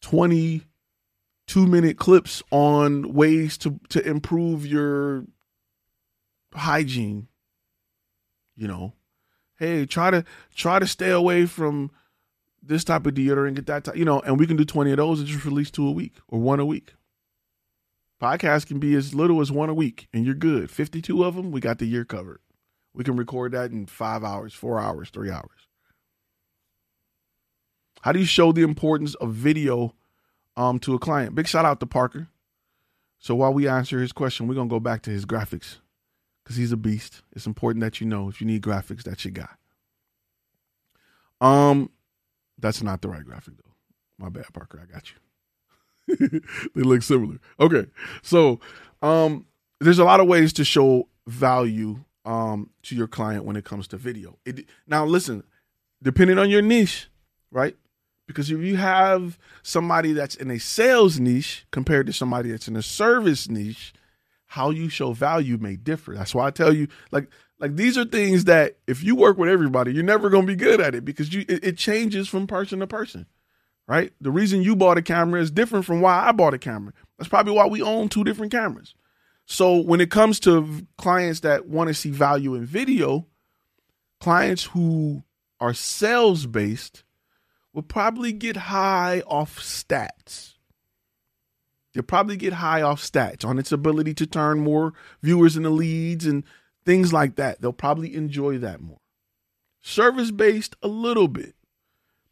20 two minute clips on ways to to improve your hygiene you know hey try to try to stay away from this type of deodorant, get that type, you know, and we can do 20 of those and just release two a week or one a week. Podcast can be as little as one a week and you're good. 52 of them, we got the year covered. We can record that in five hours, four hours, three hours. How do you show the importance of video um, to a client? Big shout out to Parker. So while we answer his question, we're to go back to his graphics because he's a beast. It's important that you know if you need graphics, that's your guy. Um, that's not the right graphic though. My bad, Parker. I got you. <laughs> they look similar. Okay. So um there's a lot of ways to show value um to your client when it comes to video. It, now listen, depending on your niche, right? Because if you have somebody that's in a sales niche compared to somebody that's in a service niche, how you show value may differ. That's why I tell you, like, like these are things that if you work with everybody, you're never going to be good at it because you it, it, changes from person to person. Right? The reason you bought a camera is different from why I bought a camera. That's probably why we own two different cameras. So when it comes to clients that want to see value in video, clients who are sales based will probably get high off stats. They'll probably get high off stats on its ability to turn more viewers into leads and things like that. They'll probably enjoy that more. Service based, a little bit.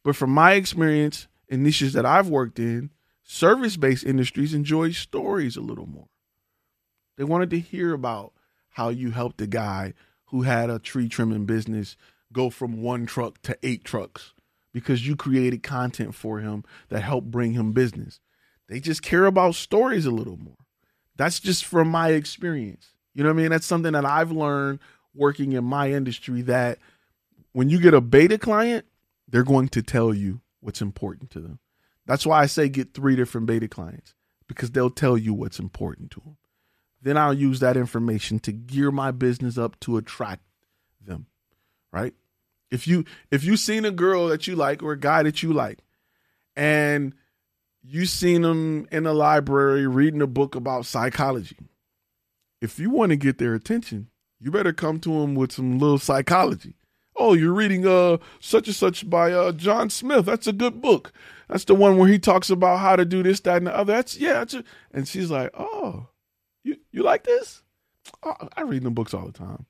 But from my experience in niches that I've worked in, service based industries enjoy stories a little more. They wanted to hear about how you helped a guy who had a tree trimming business go from one truck to eight trucks because you created content for him that helped bring him business. They just care about stories a little more. That's just from my experience. You know what I mean? That's something that I've learned working in my industry that when you get a beta client, they're going to tell you what's important to them. That's why I say get three different beta clients because they'll tell you what's important to them. Then I'll use that information to gear my business up to attract them. Right? If you if you seen a girl that you like or a guy that you like and you seen them in a library reading a book about psychology if you want to get their attention, you better come to them with some little psychology. Oh, you're reading uh such and such by uh John Smith. That's a good book. That's the one where he talks about how to do this, that, and the other. That's yeah. That's and she's like, oh, you you like this? Oh, I read the books all the time.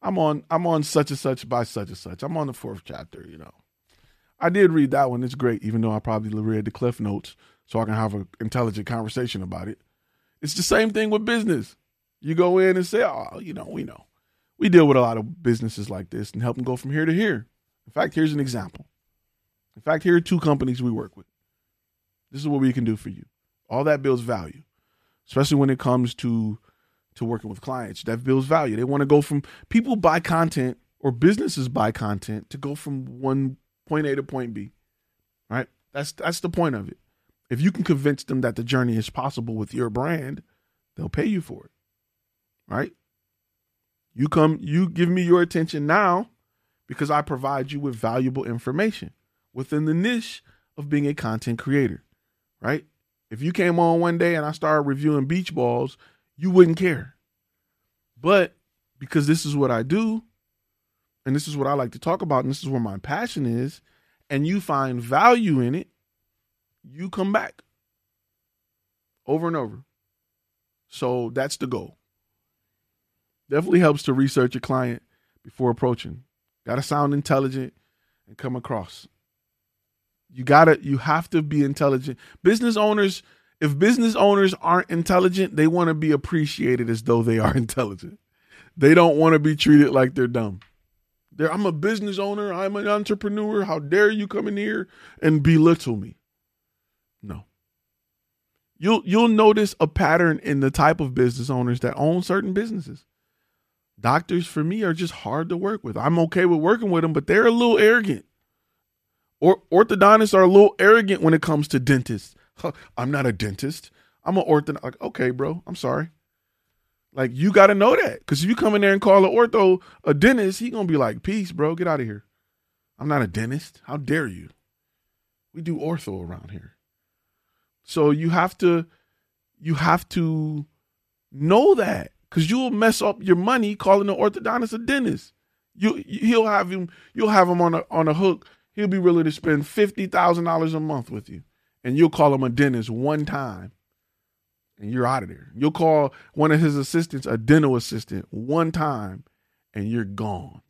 I'm on I'm on such and such by such and such. I'm on the fourth chapter. You know, I did read that one. It's great, even though I probably read the cliff notes so I can have an intelligent conversation about it. It's the same thing with business. You go in and say, oh, you know, we know. We deal with a lot of businesses like this and help them go from here to here. In fact, here's an example. In fact, here are two companies we work with. This is what we can do for you. All that builds value, especially when it comes to to working with clients. That builds value. They want to go from people buy content or businesses buy content to go from one point A to point B. Right? That's that's the point of it. If you can convince them that the journey is possible with your brand, they'll pay you for it. Right? You come you give me your attention now because I provide you with valuable information within the niche of being a content creator. Right? If you came on one day and I started reviewing beach balls, you wouldn't care. But because this is what I do, and this is what I like to talk about, and this is where my passion is, and you find value in it, you come back over and over. So that's the goal. Definitely helps to research a client before approaching. Got to sound intelligent and come across. You got to you have to be intelligent. Business owners, if business owners aren't intelligent, they want to be appreciated as though they are <laughs> intelligent. They don't want to be treated like they're dumb. They're, I'm a business owner, I'm an entrepreneur. How dare you come in here and belittle me? No. You'll you'll notice a pattern in the type of business owners that own certain businesses. Doctors for me are just hard to work with. I'm okay with working with them, but they're a little arrogant. Or orthodontists are a little arrogant when it comes to dentists. Huh, <laughs> I'm not a dentist. I'm an orthodontist. Like, okay, bro, I'm sorry. Like you got to know that because if you come in there and call an ortho a dentist, he gonna be like, "Peace, bro, get out of here." I'm not a dentist. How dare you? We do ortho around here. So you have to, you have to know that because you'll mess up your money calling an orthodontist a dentist. You he'll have him you'll have him on a on a hook. He'll be willing to spend fifty thousand dollars a month with you, and you'll call him a dentist one time, and you're out of there. You'll call one of his assistants a dental assistant one time, and you're gone.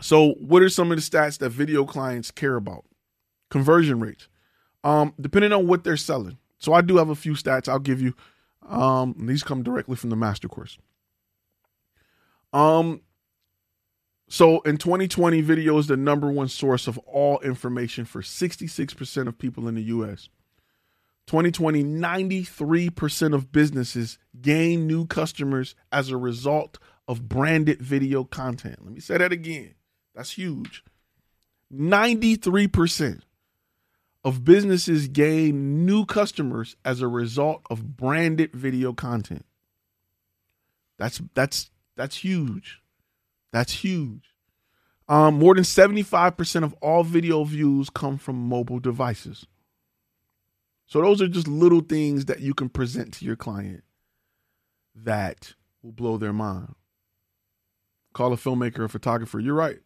So, what are some of the stats that video clients care about? Conversion rates. Um, depending on what they're selling. So I do have a few stats I'll give you. Um, these come directly from the master course. Um, so in 2020, video is the number one source of all information for 66% of people in the US. 2020, 93% of businesses gain new customers as a result of branded video content. Let me say that again. That's huge. 93% of businesses gain new customers as a result of branded video content. That's that's that's huge. That's huge. Um, more than 75% of all video views come from mobile devices. So those are just little things that you can present to your client that will blow their mind. Call a filmmaker or photographer. You're right.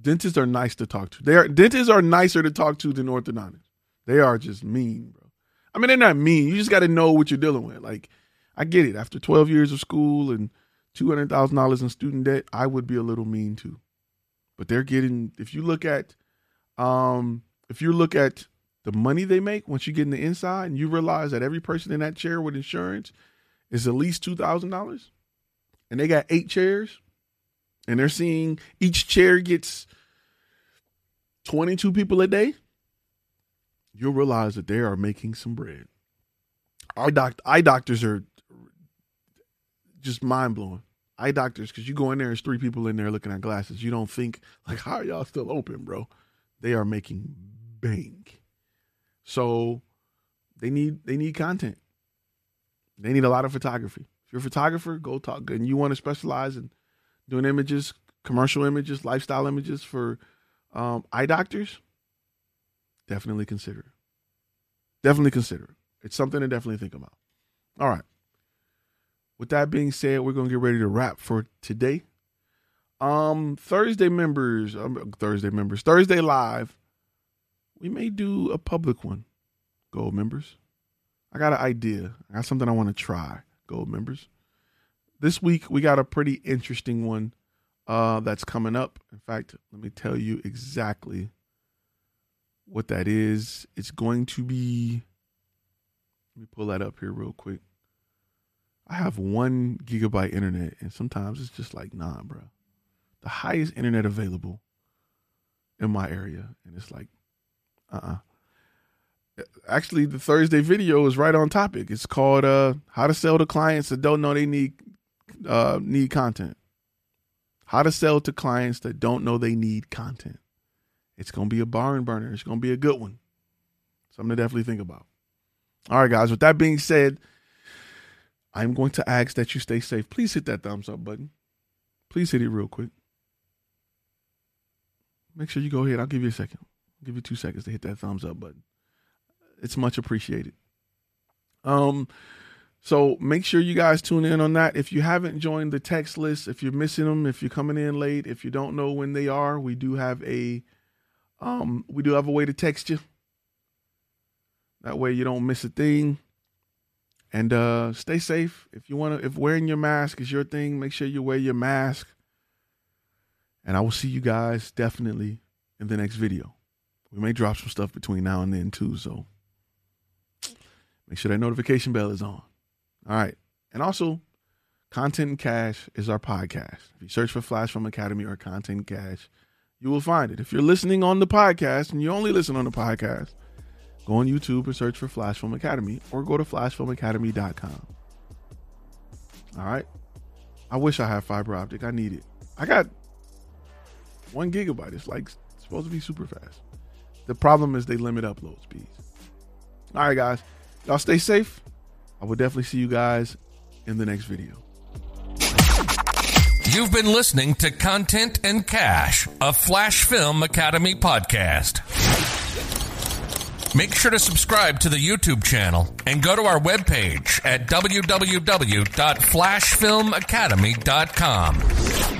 Dentists are nice to talk to. They are dentists are nicer to talk to than orthodontists. They are just mean, bro. I mean, they're not mean. You just got to know what you're dealing with. Like, I get it. After 12 years of school and two hundred thousand dollars in student debt, I would be a little mean too. But they're getting. If you look at, um, if you look at the money they make once you get in the inside, and you realize that every person in that chair with insurance is at least two thousand dollars, and they got eight chairs, and they're seeing each chair gets 22 people a day, you'll realize that they are making some bread. Our doc- eye doctors are just mind blowing. Eye doctors, because you go in there, there's three people in there looking at glasses. You don't think like, how are y'all still open, bro? They are making bank. So they need they need content. They need a lot of photography. If you're a photographer, go talk. And you want to specialize in doing images, commercial images, lifestyle images for um, eye doctors, definitely consider it. Definitely consider it. It's something to definitely think about. All right. With that being said, we're gonna get ready to wrap for today. Um, Thursday members, um, Thursday members, Thursday live. We may do a public one. Gold members. I got an idea. I got something I want to try. Gold members this week we got a pretty interesting one uh, that's coming up. In fact, let me tell you exactly what that is. It's going to be. Let me pull that up here real quick. I have one gigabyte internet, and sometimes it's just like, nah, bro. The highest internet available in my area, and it's like, uh uh-uh. uh actually the Thursday video is right on topic. It's called uh, "How to Sell to Clients That Don't Know They Need uh, Need Content." How to sell to clients that don't know they need content. It's gonna be a barn burner. It's gonna be a good one. Something to definitely think about. All right, guys. With that being said, I'm going to ask that you stay safe. Please hit that thumbs up button. Please hit it real quick. Make sure you go ahead. I'll give you a second. I'll give you two seconds to hit that thumbs up button. It's much appreciated. Um, so make sure you guys tune in on that. If you haven't joined the text list, if you're missing them, if you're coming in late, if you don't know when they are, we do have a um we do have a way to text you. That way you don't miss a thing. And uh stay safe. If you want to if wearing your mask is your thing, make sure you wear your mask. And I will see you guys definitely in the next video. We may drop some stuff between now and then too, so make sure that notification bell is on. All right. And also, Content and Cash is our podcast. If you search for Flash Film Academy or Content Cash, you will find it. If you're listening on the podcast and you only listen on the podcast, go on YouTube and search for Flash Film Academy or go to flashfilmacademy.com. All right. I wish I had fiber optic. I need it. I got one gigabyte. It's like it's supposed to be super fast. The problem is they limit upload speeds. All right, guys. Y'all stay safe. I will definitely see you guys in the next video. You've been listening to Content and Cash, a Flash Film Academy podcast. Make sure to subscribe to the YouTube channel and go to our webpage at www.flashfilmacademy.com.